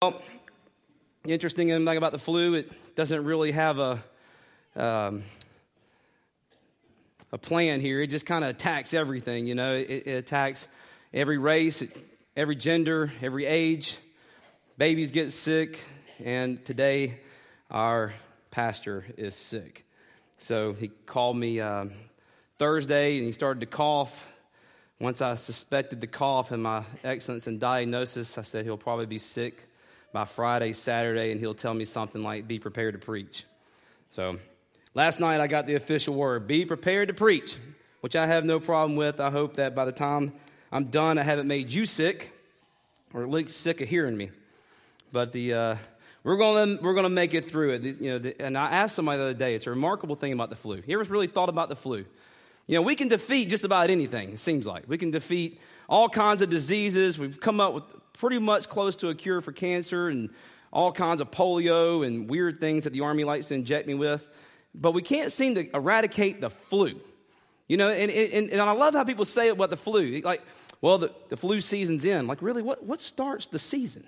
Well, interesting thing about the flu, it doesn't really have a um, a plan here. It just kind of attacks everything. You know, it, it attacks every race, every gender, every age. Babies get sick, and today our pastor is sick. So he called me um, Thursday, and he started to cough. Once I suspected the cough and my excellence in diagnosis, I said he'll probably be sick by Friday, Saturday, and he'll tell me something like, be prepared to preach. So last night I got the official word, be prepared to preach, which I have no problem with. I hope that by the time I'm done, I haven't made you sick, or at least sick of hearing me. But the, uh, we're going we're gonna make it through it. You know, the, and I asked somebody the other day, it's a remarkable thing about the flu. You ever really thought about the flu? You know, we can defeat just about anything, it seems like. We can defeat all kinds of diseases. We've come up with pretty much close to a cure for cancer and all kinds of polio and weird things that the Army likes to inject me with. But we can't seem to eradicate the flu. You know, and, and, and I love how people say about the flu. Like, well, the, the flu season's in. Like, really, what, what starts the season?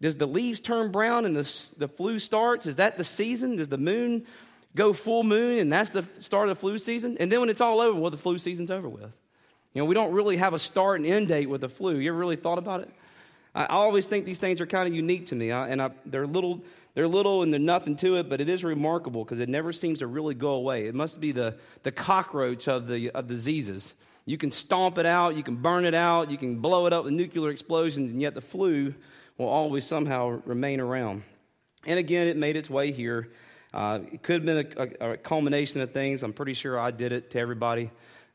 Does the leaves turn brown and the, the flu starts? Is that the season? Does the moon go full moon and that's the start of the flu season? And then when it's all over, well, the flu season's over with. You know, we don't really have a start and end date with the flu. You ever really thought about it? I always think these things are kind of unique to me, and I, they're little, they're little and they're nothing to it, but it is remarkable because it never seems to really go away. It must be the, the cockroach of the of diseases. You can stomp it out, you can burn it out, you can blow it up with nuclear explosions, and yet the flu will always somehow remain around. And again, it made its way here. Uh, it could have been a, a, a, culmination of things. I'm pretty sure I did it to everybody.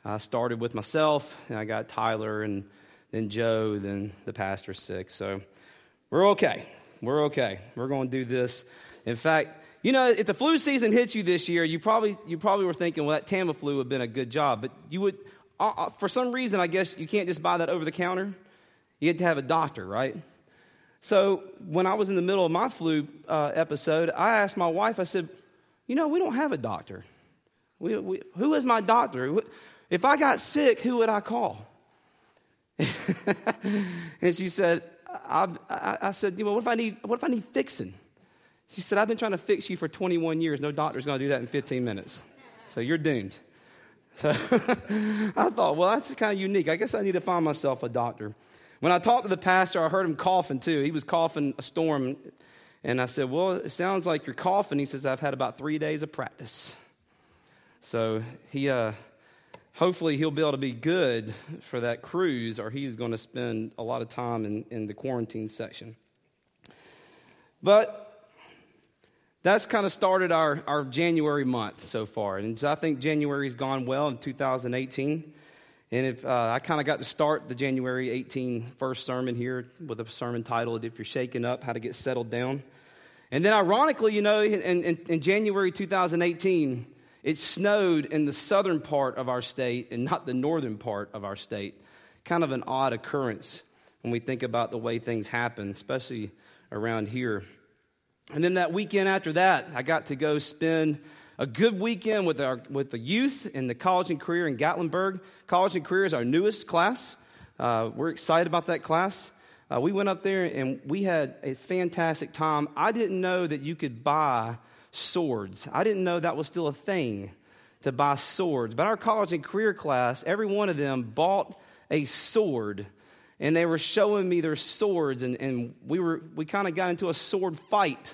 I started with myself, and I got Tyler and then Joe, then the pastor's sick. So we're okay. We're okay. We're going to do this. In fact, you know, if the flu season hits you this year, you probably you probably were thinking, well, that Tamiflu would have been a good job. But you would, uh, uh, for some reason, I guess you can't just buy that over the counter. You had to have a doctor, right? So when I was in the middle of my flu uh, episode, I asked my wife. I said, you know, we don't have a doctor. We, we, who is my doctor? If I got sick, who would I call? and she said, I, I, I, said, you know, what if I need, what if I need fixing? She said, I've been trying to fix you for 21 years. No doctor's going to do that in 15 minutes. So you're doomed. So I thought, well, that's kind of unique. I guess I need to find myself a doctor. When I talked to the pastor, I heard him coughing too. He was coughing a storm. And I said, well, it sounds like you're coughing. He says, I've had about three days of practice. So he, uh, hopefully he'll be able to be good for that cruise, or he's going to spend a lot of time in, in the quarantine section. But that's kind of started our, our January month so far. And I think January's gone well in 2018. And if uh, I kind of got to start the January 18 first sermon here with a sermon titled If You're Shaken Up, How to Get Settled Down. And then, ironically, you know, in, in, in January 2018, it snowed in the southern part of our state and not the northern part of our state. Kind of an odd occurrence when we think about the way things happen, especially around here. And then that weekend after that, I got to go spend a good weekend with, our, with the youth in the college and career in Gatlinburg. College and career is our newest class. Uh, we're excited about that class. Uh, we went up there and we had a fantastic time. I didn't know that you could buy swords. I didn't know that was still a thing to buy swords. But our college and career class, every one of them bought a sword and they were showing me their swords and, and we were we kind of got into a sword fight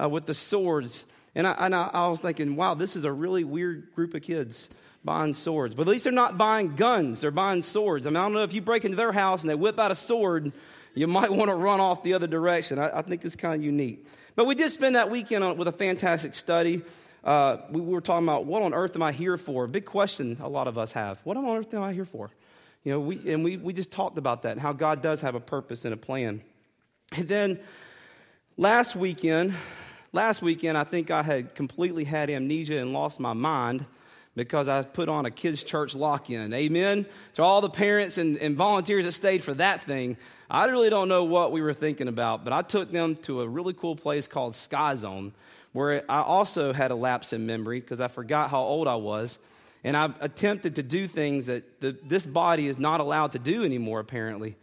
uh, with the swords and, I, and I, I was thinking wow this is a really weird group of kids buying swords but at least they're not buying guns they're buying swords i mean i don't know if you break into their house and they whip out a sword you might want to run off the other direction i, I think it's kind of unique but we did spend that weekend on, with a fantastic study. Uh, we were talking about what on earth am I here for? Big question a lot of us have. What on earth am I here for? You know, we, and we, we just talked about that and how God does have a purpose and a plan. And then last weekend, last weekend, I think I had completely had amnesia and lost my mind because I put on a kids' church lock in. Amen. To all the parents and, and volunteers that stayed for that thing, I really don't know what we were thinking about, but I took them to a really cool place called Sky Zone, where I also had a lapse in memory because I forgot how old I was. And I attempted to do things that the, this body is not allowed to do anymore, apparently.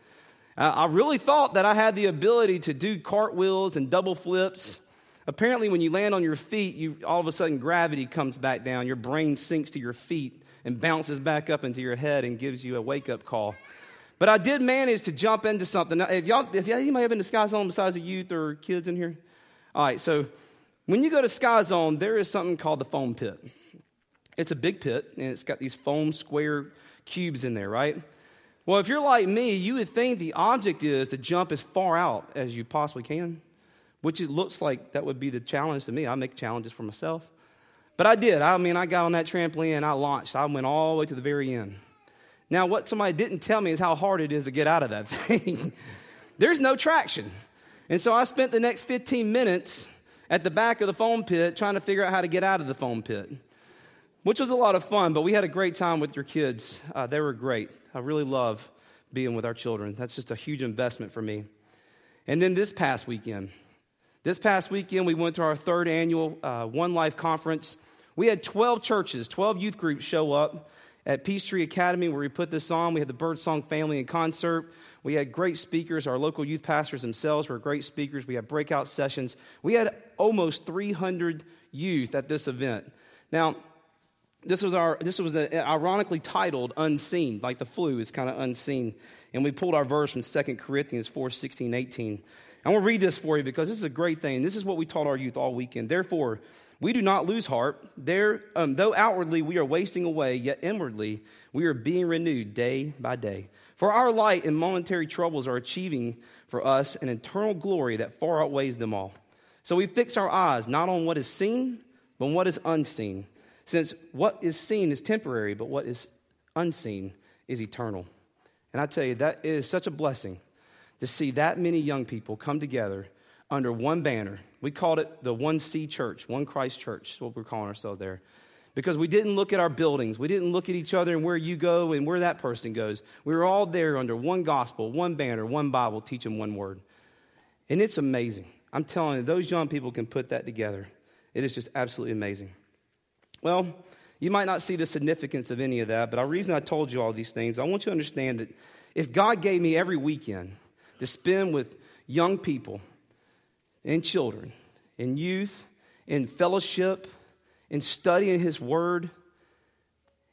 I really thought that I had the ability to do cartwheels and double flips. Apparently, when you land on your feet, you, all of a sudden gravity comes back down. Your brain sinks to your feet and bounces back up into your head and gives you a wake up call. But I did manage to jump into something. Now, if y'all, if anybody have been to Sky Zone besides the youth or kids in here? All right, so when you go to Sky Zone, there is something called the foam pit. It's a big pit, and it's got these foam square cubes in there, right? Well, if you're like me, you would think the object is to jump as far out as you possibly can, which it looks like that would be the challenge to me. I make challenges for myself. But I did. I mean, I got on that trampoline I launched. I went all the way to the very end. Now, what somebody didn't tell me is how hard it is to get out of that thing. There's no traction. And so I spent the next 15 minutes at the back of the foam pit trying to figure out how to get out of the foam pit which was a lot of fun, but we had a great time with your kids. Uh, they were great. I really love being with our children. That's just a huge investment for me. And then this past weekend, this past weekend, we went to our third annual uh, One Life conference. We had 12 churches, 12 youth groups show up at Peachtree Academy where we put this on. We had the Birdsong family in concert. We had great speakers. Our local youth pastors themselves were great speakers. We had breakout sessions. We had almost 300 youth at this event. Now, this was our this was a, ironically titled unseen like the flu is kind of unseen and we pulled our verse from 2 corinthians 4 16 18 i want to read this for you because this is a great thing. This is what we taught our youth all weekend. Therefore we do not lose heart. There um, though outwardly we are wasting away yet inwardly we are being renewed day by day. For our light and momentary troubles are achieving for us an eternal glory that far outweighs them all. So we fix our eyes not on what is seen but on what is unseen. Since what is seen is temporary, but what is unseen is eternal. And I tell you, that is such a blessing to see that many young people come together under one banner. We called it the One C Church, One Christ Church, is what we're calling ourselves there. Because we didn't look at our buildings. We didn't look at each other and where you go and where that person goes. We were all there under one gospel, one banner, one Bible, teaching one word. And it's amazing. I'm telling you, those young people can put that together. It is just absolutely amazing. Well, you might not see the significance of any of that, but the reason I told you all these things, I want you to understand that if God gave me every weekend to spend with young people and children and youth in fellowship and studying His Word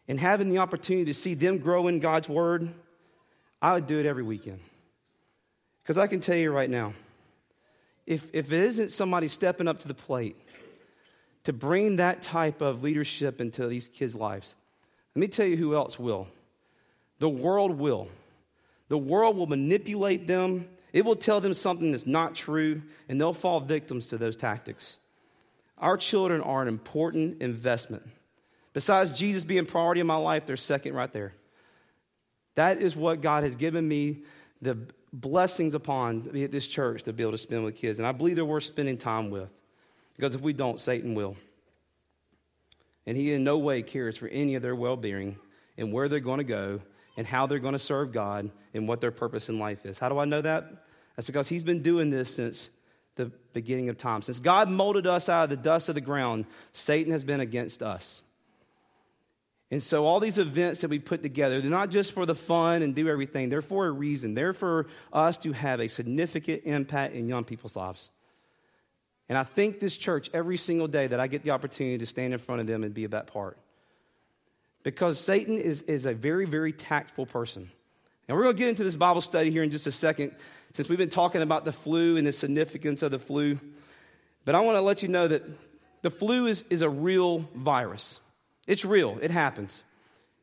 and having the opportunity to see them grow in God's Word, I would do it every weekend. Because I can tell you right now, if, if it isn't somebody stepping up to the plate to bring that type of leadership into these kids' lives. Let me tell you who else will. The world will. The world will manipulate them. It will tell them something that's not true, and they'll fall victims to those tactics. Our children are an important investment. Besides Jesus being priority in my life, they're second right there. That is what God has given me the blessings upon at this church to be able to spend with kids. And I believe they're worth spending time with. Because if we don't, Satan will. And he in no way cares for any of their well being and where they're going to go and how they're going to serve God and what their purpose in life is. How do I know that? That's because he's been doing this since the beginning of time. Since God molded us out of the dust of the ground, Satan has been against us. And so, all these events that we put together, they're not just for the fun and do everything, they're for a reason. They're for us to have a significant impact in young people's lives. And I thank this church every single day that I get the opportunity to stand in front of them and be a that part. Because Satan is, is a very, very tactful person. And we're going to get into this Bible study here in just a second, since we've been talking about the flu and the significance of the flu. But I want to let you know that the flu is, is a real virus. It's real, it happens.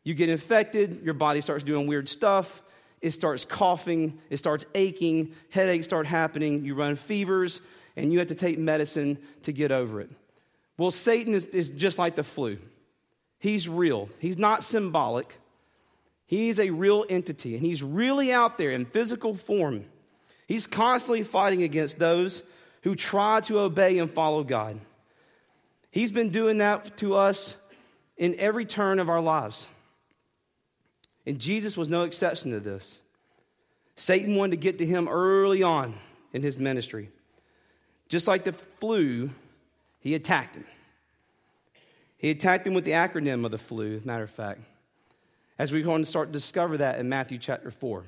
You get infected, your body starts doing weird stuff, it starts coughing, it starts aching, headaches start happening, you run fevers, and you have to take medicine to get over it. Well, Satan is, is just like the flu. He's real, he's not symbolic. He's a real entity, and he's really out there in physical form. He's constantly fighting against those who try to obey and follow God. He's been doing that to us in every turn of our lives. And Jesus was no exception to this. Satan wanted to get to him early on in his ministry. Just like the flu, he attacked him. He attacked him with the acronym of the flu, as a matter of fact, as we're going to start to discover that in Matthew chapter 4.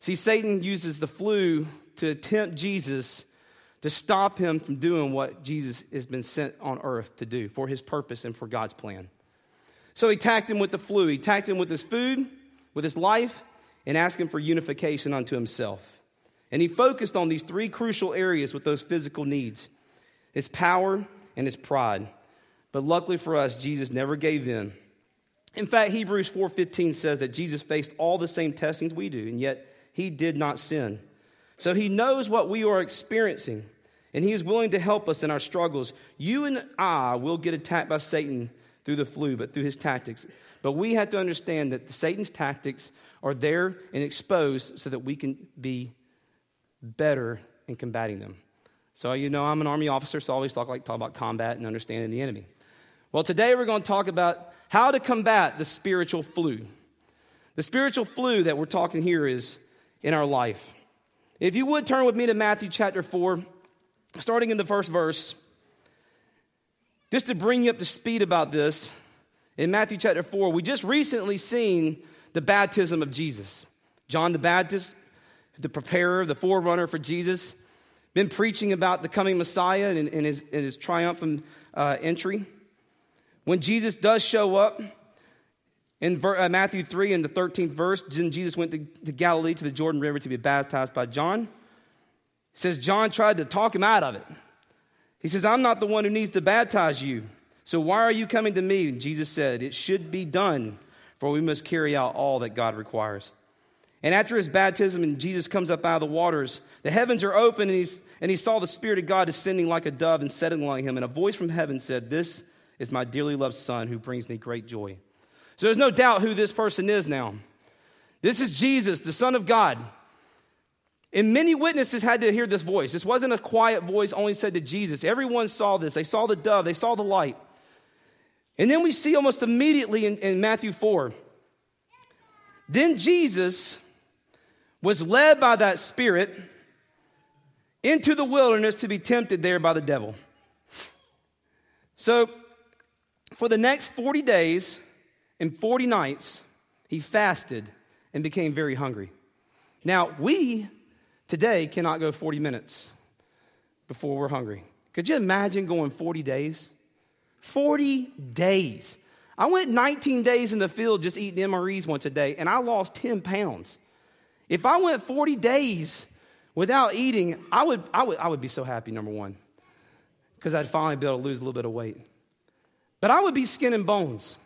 See, Satan uses the flu to tempt Jesus to stop him from doing what Jesus has been sent on earth to do for his purpose and for God's plan. So he attacked him with the flu. He attacked him with his food, with his life, and asked him for unification unto himself. And he focused on these three crucial areas with those physical needs his power and his pride. But luckily for us, Jesus never gave in. In fact, Hebrews 4:15 says that Jesus faced all the same testings we do, and yet he did not sin. So he knows what we are experiencing, and he is willing to help us in our struggles. You and I will get attacked by Satan through the flu, but through his tactics. But we have to understand that Satan's tactics are there and exposed so that we can be better in combating them. So, you know, I'm an Army officer, so I always talk, like, talk about combat and understanding the enemy. Well, today we're going to talk about how to combat the spiritual flu. The spiritual flu that we're talking here is in our life. If you would turn with me to Matthew chapter 4, starting in the first verse, just to bring you up to speed about this, in Matthew chapter 4, we just recently seen the baptism of Jesus. John the Baptist, the preparer, the forerunner for Jesus, been preaching about the coming Messiah and, and his, and his triumphant uh, entry. When Jesus does show up, in uh, Matthew 3, in the 13th verse, Jesus went to, to Galilee to the Jordan River to be baptized by John. It says John tried to talk him out of it. He says, I'm not the one who needs to baptize you. So why are you coming to me? And Jesus said, It should be done, for we must carry out all that God requires. And after his baptism, and Jesus comes up out of the waters, the heavens are open, and, he's, and he saw the Spirit of God descending like a dove and settling on him. And a voice from heaven said, This is my dearly loved Son who brings me great joy. So there's no doubt who this person is now. This is Jesus, the Son of God. And many witnesses had to hear this voice. This wasn't a quiet voice only said to Jesus. Everyone saw this. They saw the dove, they saw the light. And then we see almost immediately in, in Matthew 4. Then Jesus was led by that Spirit into the wilderness to be tempted there by the devil. So, for the next 40 days and 40 nights, he fasted and became very hungry. Now, we today cannot go 40 minutes before we're hungry. Could you imagine going 40 days? 40 days. I went 19 days in the field just eating MREs once a day, and I lost 10 pounds. If I went 40 days without eating, I would, I would, I would be so happy, number one, because I'd finally be able to lose a little bit of weight. But I would be skin and bones.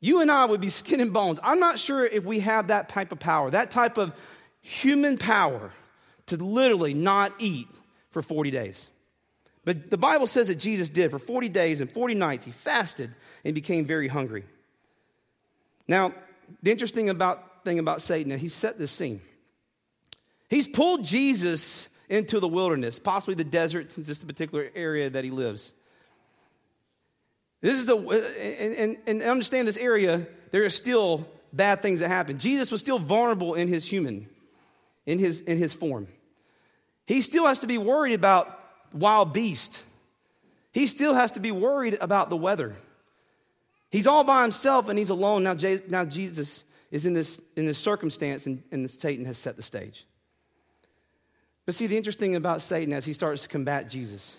You and I would be skin and bones. I'm not sure if we have that type of power, that type of human power to literally not eat for 40 days. But the Bible says that Jesus did. For 40 days and 40 nights, he fasted and became very hungry. Now, the interesting about, thing about Satan, he set this scene. He's pulled Jesus into the wilderness, possibly the desert, since it's the particular area that he lives. This is the, uh, and, and, and understand this area, there are still bad things that happen. Jesus was still vulnerable in his human, in his, in his form. He still has to be worried about wild beasts. He still has to be worried about the weather. He's all by himself and he's alone. Now, now Jesus is in this, in this circumstance and, and Satan has set the stage. But see, the interesting thing about Satan as he starts to combat Jesus,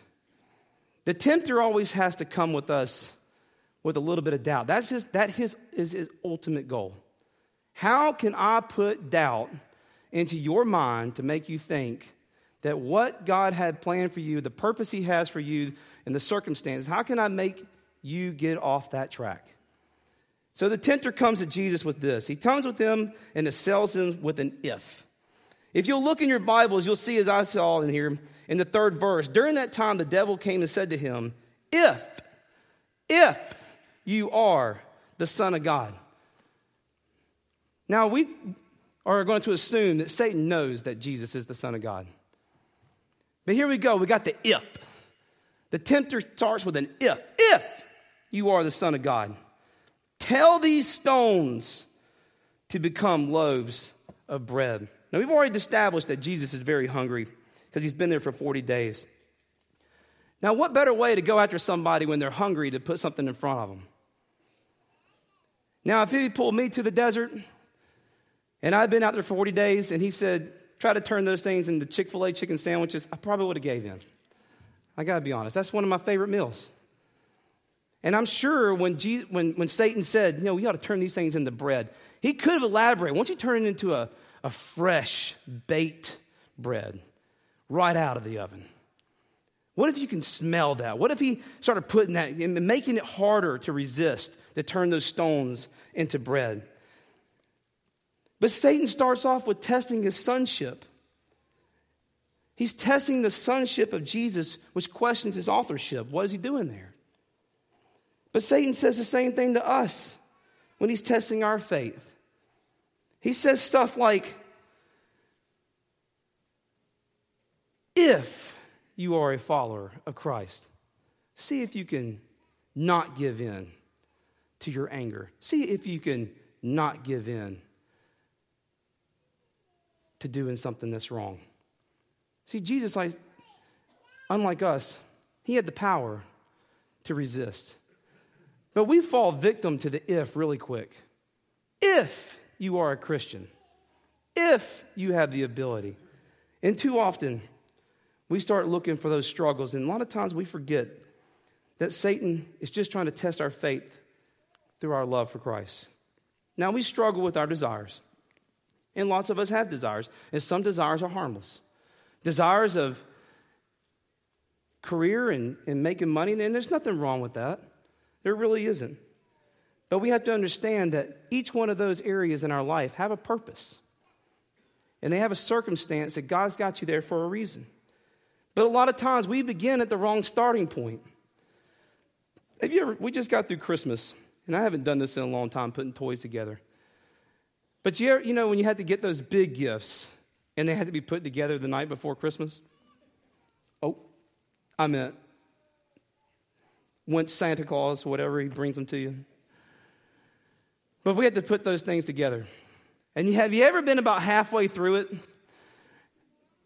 the tempter always has to come with us with a little bit of doubt. That's his, that his, is his ultimate goal. How can I put doubt into your mind to make you think that what God had planned for you, the purpose He has for you, and the circumstances, how can I make you get off that track? So the tempter comes to Jesus with this. He comes with him and assails him with an if. If you'll look in your Bibles, you'll see, as I saw in here, in the third verse, during that time the devil came and said to him, If, if you are the Son of God. Now, we are going to assume that Satan knows that Jesus is the Son of God. But here we go. We got the if. The tempter starts with an if. If you are the Son of God, tell these stones to become loaves of bread. Now, we've already established that Jesus is very hungry because he's been there for 40 days. Now, what better way to go after somebody when they're hungry to put something in front of them? Now, if he pulled me to the desert and I'd been out there for 40 days, and he said, try to turn those things into Chick fil A chicken sandwiches, I probably would have gave in. I got to be honest. That's one of my favorite meals. And I'm sure when, Jesus, when, when Satan said, you know, we got to turn these things into bread, he could have elaborated. Once you turn it into a, a fresh, baked bread right out of the oven? What if you can smell that? What if he started putting that making it harder to resist, to turn those stones into bread? But Satan starts off with testing his sonship. He's testing the sonship of Jesus, which questions his authorship. What is he doing there? But Satan says the same thing to us when he's testing our faith. He says stuff like, if you are a follower of Christ, see if you can not give in to your anger. See if you can not give in to doing something that's wrong. See, Jesus, like, unlike us, he had the power to resist. But we fall victim to the if really quick. If you are a Christian, if you have the ability. And too often, we start looking for those struggles, and a lot of times we forget that Satan is just trying to test our faith through our love for Christ. Now, we struggle with our desires, and lots of us have desires, and some desires are harmless. Desires of career and, and making money, and there's nothing wrong with that. There really isn't. But we have to understand that each one of those areas in our life have a purpose. And they have a circumstance that God's got you there for a reason. But a lot of times we begin at the wrong starting point. Have you ever, we just got through Christmas, and I haven't done this in a long time, putting toys together. But you, ever, you know, when you had to get those big gifts, and they had to be put together the night before Christmas? Oh, I meant once Santa Claus, whatever, he brings them to you. But we had to put those things together. And have you ever been about halfway through it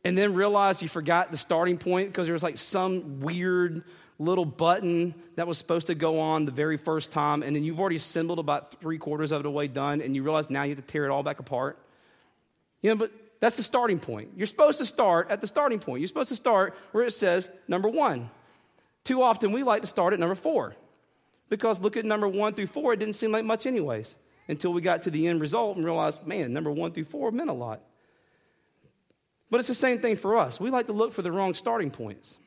and then realized you forgot the starting point because there was like some weird little button that was supposed to go on the very first time, and then you've already assembled about three quarters of the way done, and you realize now you have to tear it all back apart? You know, but that's the starting point. You're supposed to start at the starting point. You're supposed to start where it says number one. Too often we like to start at number four because look at number one through four, it didn't seem like much, anyways, until we got to the end result and realized, man, number one through four meant a lot. But it's the same thing for us. We like to look for the wrong starting points.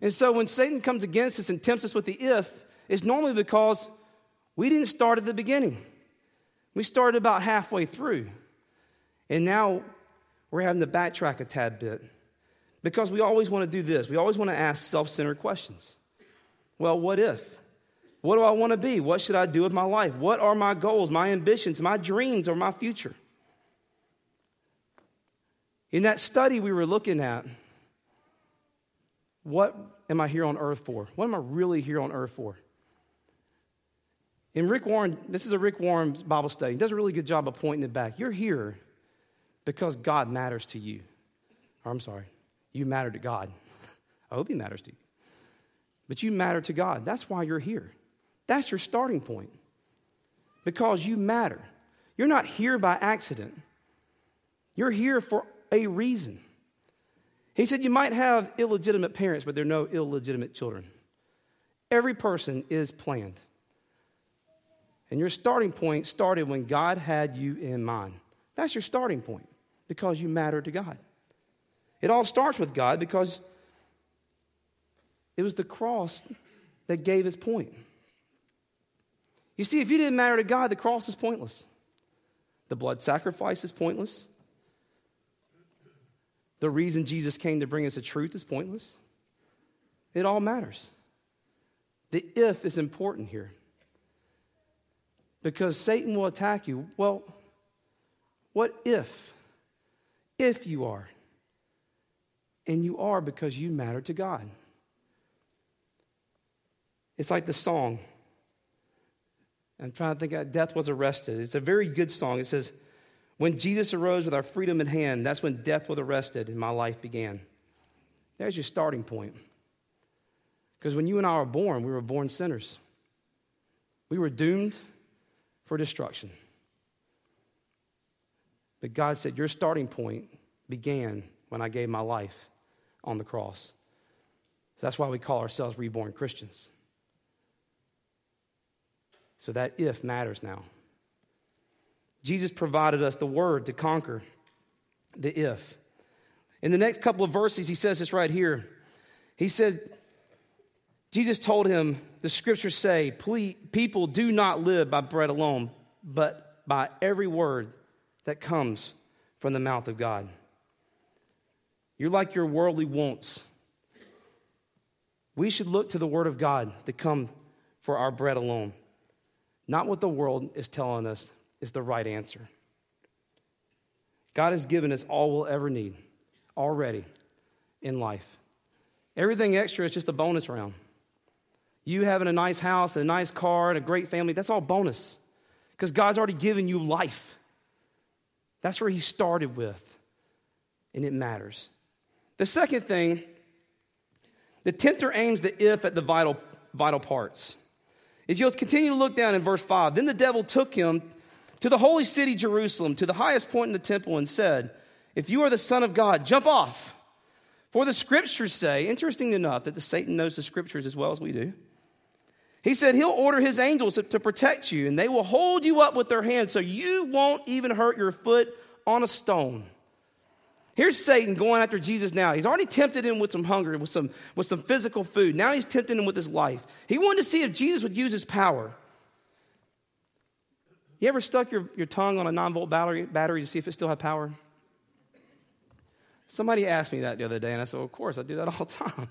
And so when Satan comes against us and tempts us with the if, it's normally because we didn't start at the beginning. We started about halfway through. And now we're having to backtrack a tad bit because we always want to do this. We always want to ask self centered questions. Well, what if? What do I want to be? What should I do with my life? What are my goals, my ambitions, my dreams, or my future? In that study we were looking at, what am I here on earth for? What am I really here on earth for? In Rick Warren, this is a Rick Warren Bible study. He does a really good job of pointing it back. You're here because God matters to you. Or I'm sorry, you matter to God. I hope He matters to you. But you matter to God. That's why you're here. That's your starting point. Because you matter. You're not here by accident. You're here for a reason. He said, You might have illegitimate parents, but there are no illegitimate children. Every person is planned. And your starting point started when God had you in mind. That's your starting point because you matter to God. It all starts with God because it was the cross that gave his point. You see, if you didn't matter to God, the cross is pointless. The blood sacrifice is pointless. The reason Jesus came to bring us the truth is pointless. It all matters. The if is important here. Because Satan will attack you. Well, what if? If you are. And you are because you matter to God. It's like the song. I'm trying to think, of, death was arrested. It's a very good song. It says, when Jesus arose with our freedom in hand, that's when death was arrested and my life began. There's your starting point. Because when you and I were born, we were born sinners. We were doomed for destruction. But God said, Your starting point began when I gave my life on the cross. So that's why we call ourselves reborn Christians. So that if matters now. Jesus provided us the word to conquer the if. In the next couple of verses, he says this right here. He said, Jesus told him, the scriptures say, people do not live by bread alone, but by every word that comes from the mouth of God. You're like your worldly wants. We should look to the word of God to come for our bread alone. Not what the world is telling us is the right answer. God has given us all we'll ever need already in life. Everything extra is just a bonus round. You having a nice house, a nice car, and a great family, that's all bonus because God's already given you life. That's where He started with, and it matters. The second thing, the tempter aims the if at the vital, vital parts. If you'll continue to look down in verse 5, then the devil took him to the holy city, Jerusalem, to the highest point in the temple, and said, If you are the Son of God, jump off. For the scriptures say, interesting enough, that the Satan knows the scriptures as well as we do. He said he'll order his angels to, to protect you, and they will hold you up with their hands so you won't even hurt your foot on a stone. Here's Satan going after Jesus now. He's already tempted him with some hunger, with some, with some physical food. Now he's tempting him with his life. He wanted to see if Jesus would use his power. You ever stuck your, your tongue on a 9 volt battery, battery to see if it still had power? Somebody asked me that the other day, and I said, well, Of course, I do that all the time.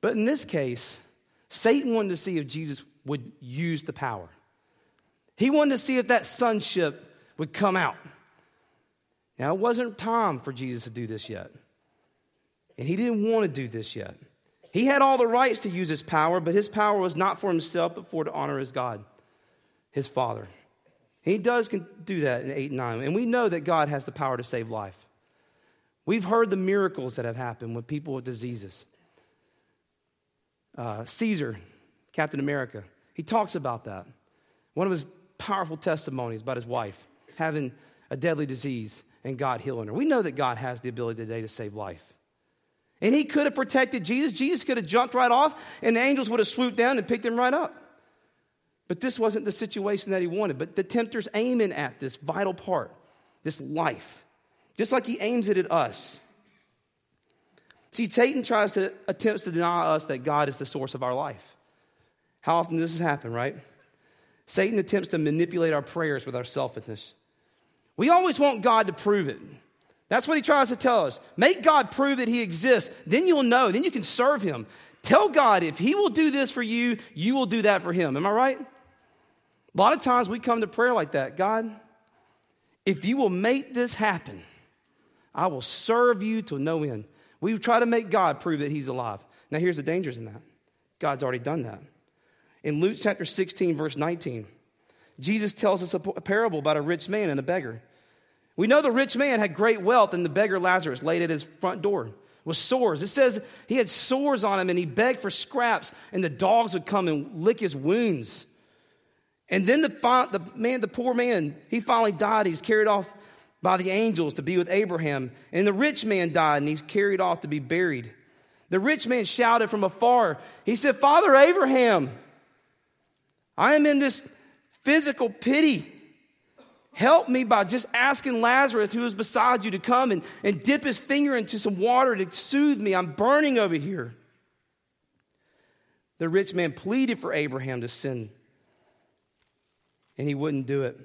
But in this case, Satan wanted to see if Jesus would use the power. He wanted to see if that sonship would come out. Now, it wasn't time for Jesus to do this yet. And he didn't want to do this yet. He had all the rights to use his power, but his power was not for himself, but for to honor his God, his Father. He does do that in 8 and 9. And we know that God has the power to save life. We've heard the miracles that have happened with people with diseases. Uh, Caesar, Captain America, he talks about that. One of his powerful testimonies about his wife having a deadly disease and God healing her. We know that God has the ability today to save life. And he could have protected Jesus. Jesus could have jumped right off, and the angels would have swooped down and picked him right up. But this wasn't the situation that he wanted. But the tempter's aiming at this vital part, this life, just like he aims it at us. See, Satan tries to attempts to deny us that God is the source of our life. How often does this happen, right? Satan attempts to manipulate our prayers with our selfishness. We always want God to prove it. That's what he tries to tell us. Make God prove that he exists. Then you'll know. Then you can serve him. Tell God if he will do this for you, you will do that for him. Am I right? A lot of times we come to prayer like that God, if you will make this happen, I will serve you to no end. We try to make God prove that he's alive. Now, here's the dangers in that God's already done that. In Luke chapter 16, verse 19, Jesus tells us a parable about a rich man and a beggar. We know the rich man had great wealth, and the beggar Lazarus laid at his front door with sores. It says he had sores on him, and he begged for scraps, and the dogs would come and lick his wounds. And then the, the man, the poor man, he finally died. He's carried off by the angels to be with Abraham. And the rich man died and he's carried off to be buried. The rich man shouted from afar. He said, Father Abraham, I am in this physical pity. Help me by just asking Lazarus, who is beside you, to come and, and dip his finger into some water to soothe me. I'm burning over here. The rich man pleaded for Abraham to send, and he wouldn't do it.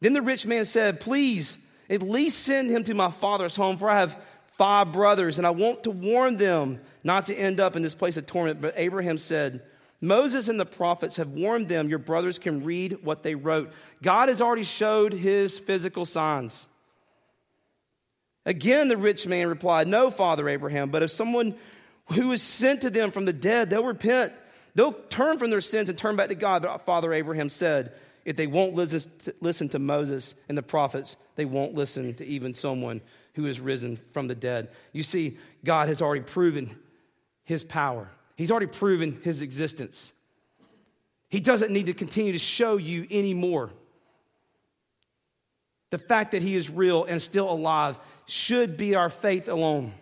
Then the rich man said, Please, at least send him to my father's home, for I have five brothers, and I want to warn them not to end up in this place of torment. But Abraham said, Moses and the prophets have warned them, your brothers can read what they wrote. God has already showed his physical signs. Again, the rich man replied, No, Father Abraham, but if someone who is sent to them from the dead, they'll repent. They'll turn from their sins and turn back to God. But Father Abraham said, if they won't listen to, listen to Moses and the prophets, they won't listen to even someone who is risen from the dead. You see, God has already proven his power, he's already proven his existence. He doesn't need to continue to show you anymore the fact that he is real and still alive should be our faith alone.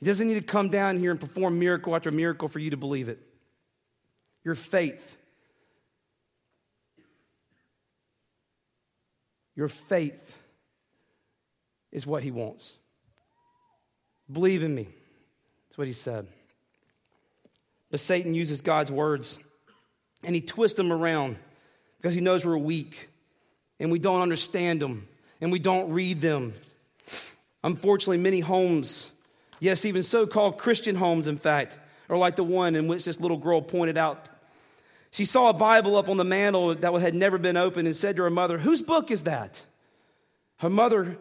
He doesn't need to come down here and perform miracle after miracle for you to believe it. Your faith. Your faith is what he wants. Believe in me. That's what he said. But Satan uses God's words and he twists them around because he knows we're weak and we don't understand them and we don't read them. Unfortunately, many homes, yes, even so called Christian homes, in fact, are like the one in which this little girl pointed out. She saw a Bible up on the mantle that had never been opened and said to her mother, Whose book is that? Her mother,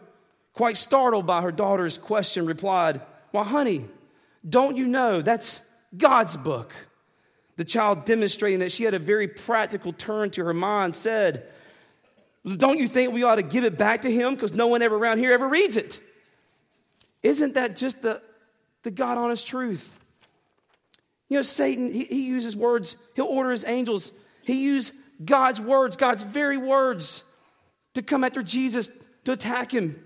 quite startled by her daughter's question, replied, Why, honey, don't you know that's God's book? The child, demonstrating that she had a very practical turn to her mind, said, Don't you think we ought to give it back to him? Because no one ever around here ever reads it. Isn't that just the, the God honest truth? You know, Satan, he, he uses words, he'll order his angels. He used God's words, God's very words, to come after Jesus, to attack him.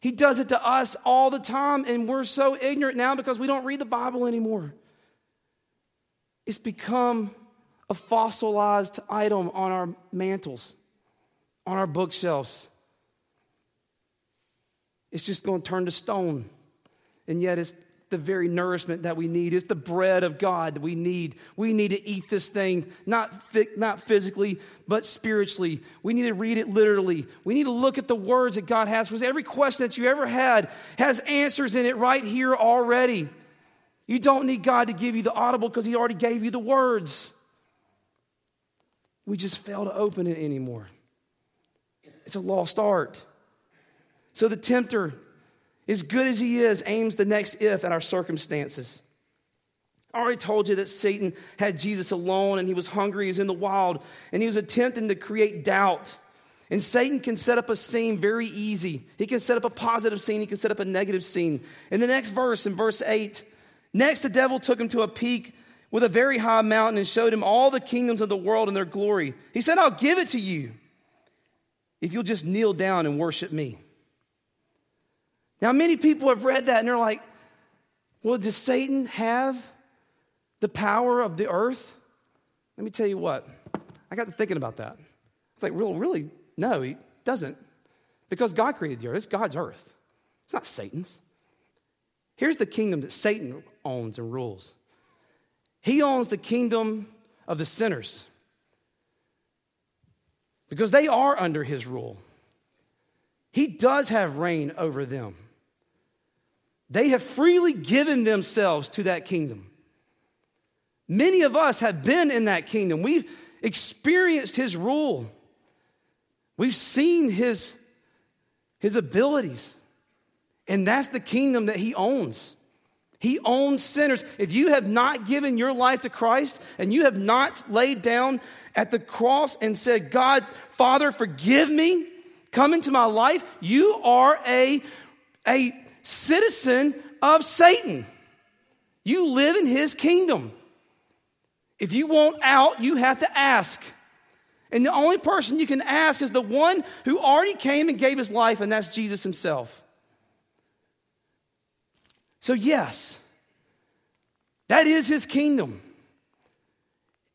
He does it to us all the time, and we're so ignorant now because we don't read the Bible anymore. It's become a fossilized item on our mantles, on our bookshelves. It's just going to turn to stone. And yet, it's the very nourishment that we need. It's the bread of God that we need. We need to eat this thing, not, not physically, but spiritually. We need to read it literally. We need to look at the words that God has. Because every question that you ever had has answers in it right here already. You don't need God to give you the audible because He already gave you the words. We just fail to open it anymore. It's a lost art. So the tempter as good as he is, aims the next if at our circumstances. I already told you that Satan had Jesus alone and he was hungry, he was in the wild, and he was attempting to create doubt. And Satan can set up a scene very easy. He can set up a positive scene, he can set up a negative scene. In the next verse, in verse 8, next the devil took him to a peak with a very high mountain and showed him all the kingdoms of the world and their glory. He said, I'll give it to you if you'll just kneel down and worship me. Now, many people have read that and they're like, well, does Satan have the power of the earth? Let me tell you what. I got to thinking about that. It's like, really, really? No, he doesn't. Because God created the earth. It's God's earth. It's not Satan's. Here's the kingdom that Satan owns and rules. He owns the kingdom of the sinners. Because they are under his rule. He does have reign over them. They have freely given themselves to that kingdom. Many of us have been in that kingdom. We've experienced his rule. We've seen his, his abilities. And that's the kingdom that he owns. He owns sinners. If you have not given your life to Christ and you have not laid down at the cross and said, God, Father, forgive me, come into my life, you are a, a citizen of Satan. You live in his kingdom. If you want out, you have to ask. And the only person you can ask is the one who already came and gave his life, and that's Jesus himself. So, yes, that is his kingdom.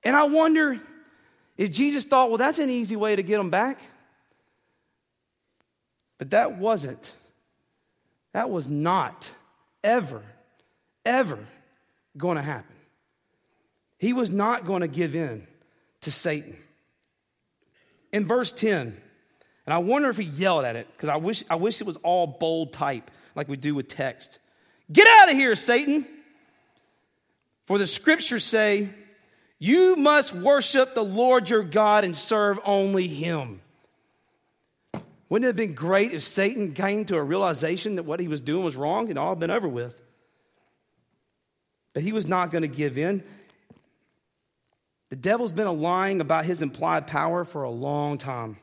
And I wonder if Jesus thought, well, that's an easy way to get them back. But that wasn't. That was not ever, ever going to happen. He was not going to give in to Satan. In verse 10, and I wonder if he yelled at it, because I wish, I wish it was all bold type like we do with text. Get out of here, Satan! For the scriptures say, You must worship the Lord your God and serve only him. Wouldn't it have been great if Satan came to a realization that what he was doing was wrong and all been over with? But he was not going to give in. The devil's been lying about his implied power for a long time.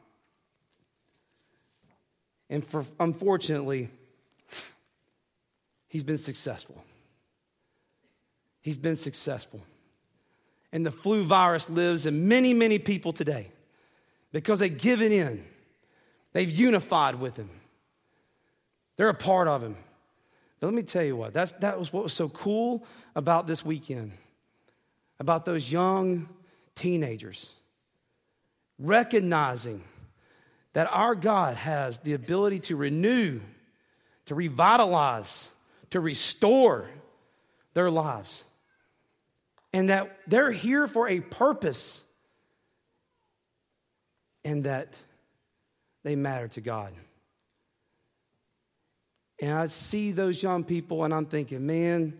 And for, unfortunately, he's been successful. He's been successful. And the flu virus lives in many, many people today. because they've given in, they've unified with Him, they're a part of Him. But let me tell you what, that's, that was what was so cool about this weekend, about those young teenagers recognizing that our God has the ability to renew, to revitalize, to restore their lives. And that they're here for a purpose and that they matter to God. And I see those young people and I'm thinking, man,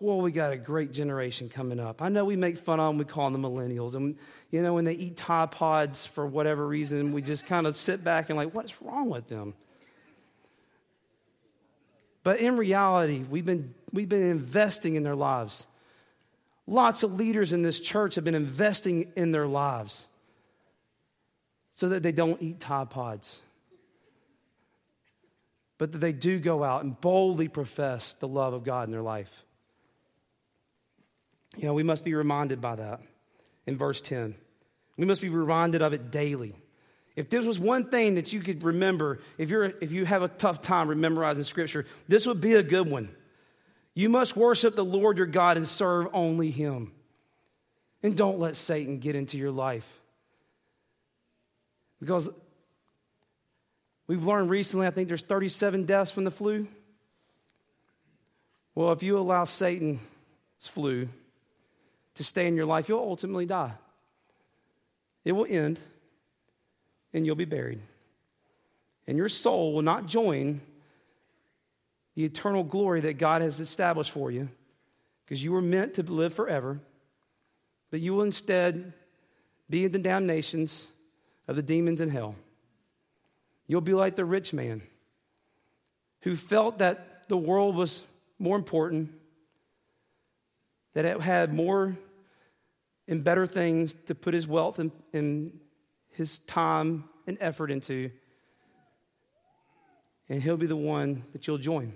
well, we got a great generation coming up. I know we make fun of them, we call them the millennials. And, you know, when they eat Tide Pods for whatever reason, we just kind of sit back and, like, what's wrong with them? But in reality, we've been, we've been investing in their lives. Lots of leaders in this church have been investing in their lives so that they don't eat Tide Pods, but that they do go out and boldly profess the love of God in their life. You know, we must be reminded by that in verse 10. We must be reminded of it daily. If this was one thing that you could remember, if, you're, if you have a tough time memorizing scripture, this would be a good one. You must worship the Lord your God and serve only Him. And don't let Satan get into your life. Because we've learned recently, I think there's 37 deaths from the flu. Well, if you allow Satan's flu to stay in your life, you'll ultimately die. It will end, and you'll be buried. And your soul will not join the eternal glory that God has established for you, because you were meant to live forever, but you will instead be in the damnations of the demons in hell. You'll be like the rich man who felt that the world was more important, that it had more and better things to put his wealth and, and his time and effort into. And he'll be the one that you'll join.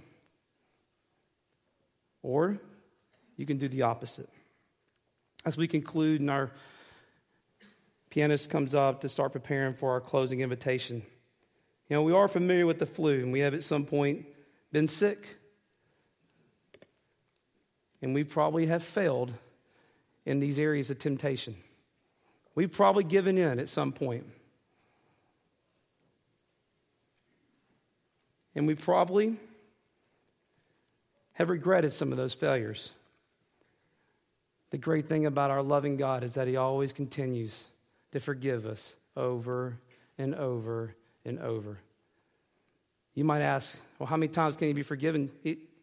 Or you can do the opposite. As we conclude, in our pianist comes up to start preparing for our closing invitation. You know, we are familiar with the flu, and we have at some point been sick. And we probably have failed in these areas of temptation. We've probably given in at some point. And we probably have regretted some of those failures. The great thing about our loving God is that He always continues to forgive us over and over and over. You might ask, well, how many times can He be forgiven?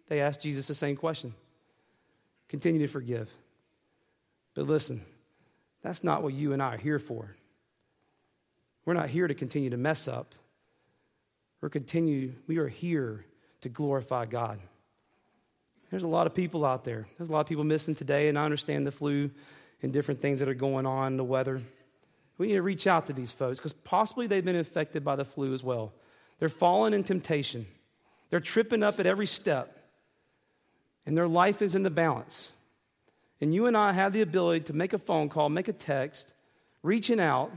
they asked Jesus the same question. Continue to forgive. But listen, that's not what you and I are here for. We're not here to continue to mess up. We're continue, we are here to glorify God. There's a lot of people out there. There's a lot of people missing today, and I understand the flu and different things that are going on, the weather. We need to reach out to these folks because possibly they've been infected by the flu as well. They're falling in temptation. They're tripping up at every step, and their life is in the balance. And you and I have the ability to make a phone call, make a text, reaching out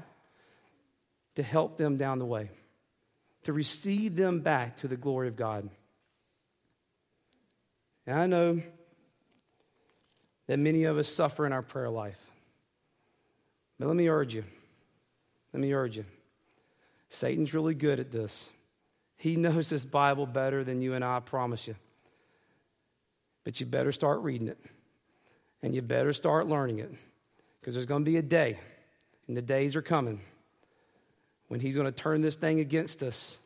to help them down the way, to receive them back to the glory of God. And I know that many of us suffer in our prayer life. But let me urge you, let me urge you. Satan's really good at this. He knows this Bible better than you and I, I promise you. But you better start reading it and you better start learning it because there's going to be a day, and the days are coming, when He's going to turn this thing against us,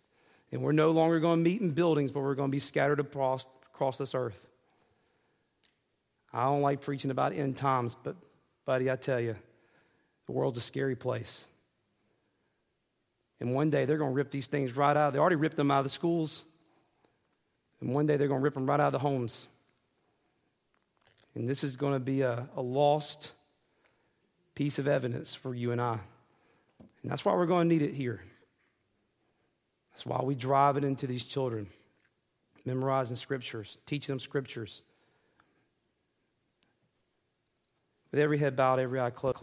and we're no longer going to meet in buildings, but we're going to be scattered across, across this earth. I don't like preaching about end times, but, buddy, I tell you, the world's a scary place. And one day they're going to rip these things right out. They already ripped them out of the schools. And one day they're going to rip them right out of the homes. And this is going to be a, a lost piece of evidence for you and I. And that's why we're going to need it here. That's why we drive it into these children, memorizing scriptures, teaching them scriptures. With every head bowed, every eye closed.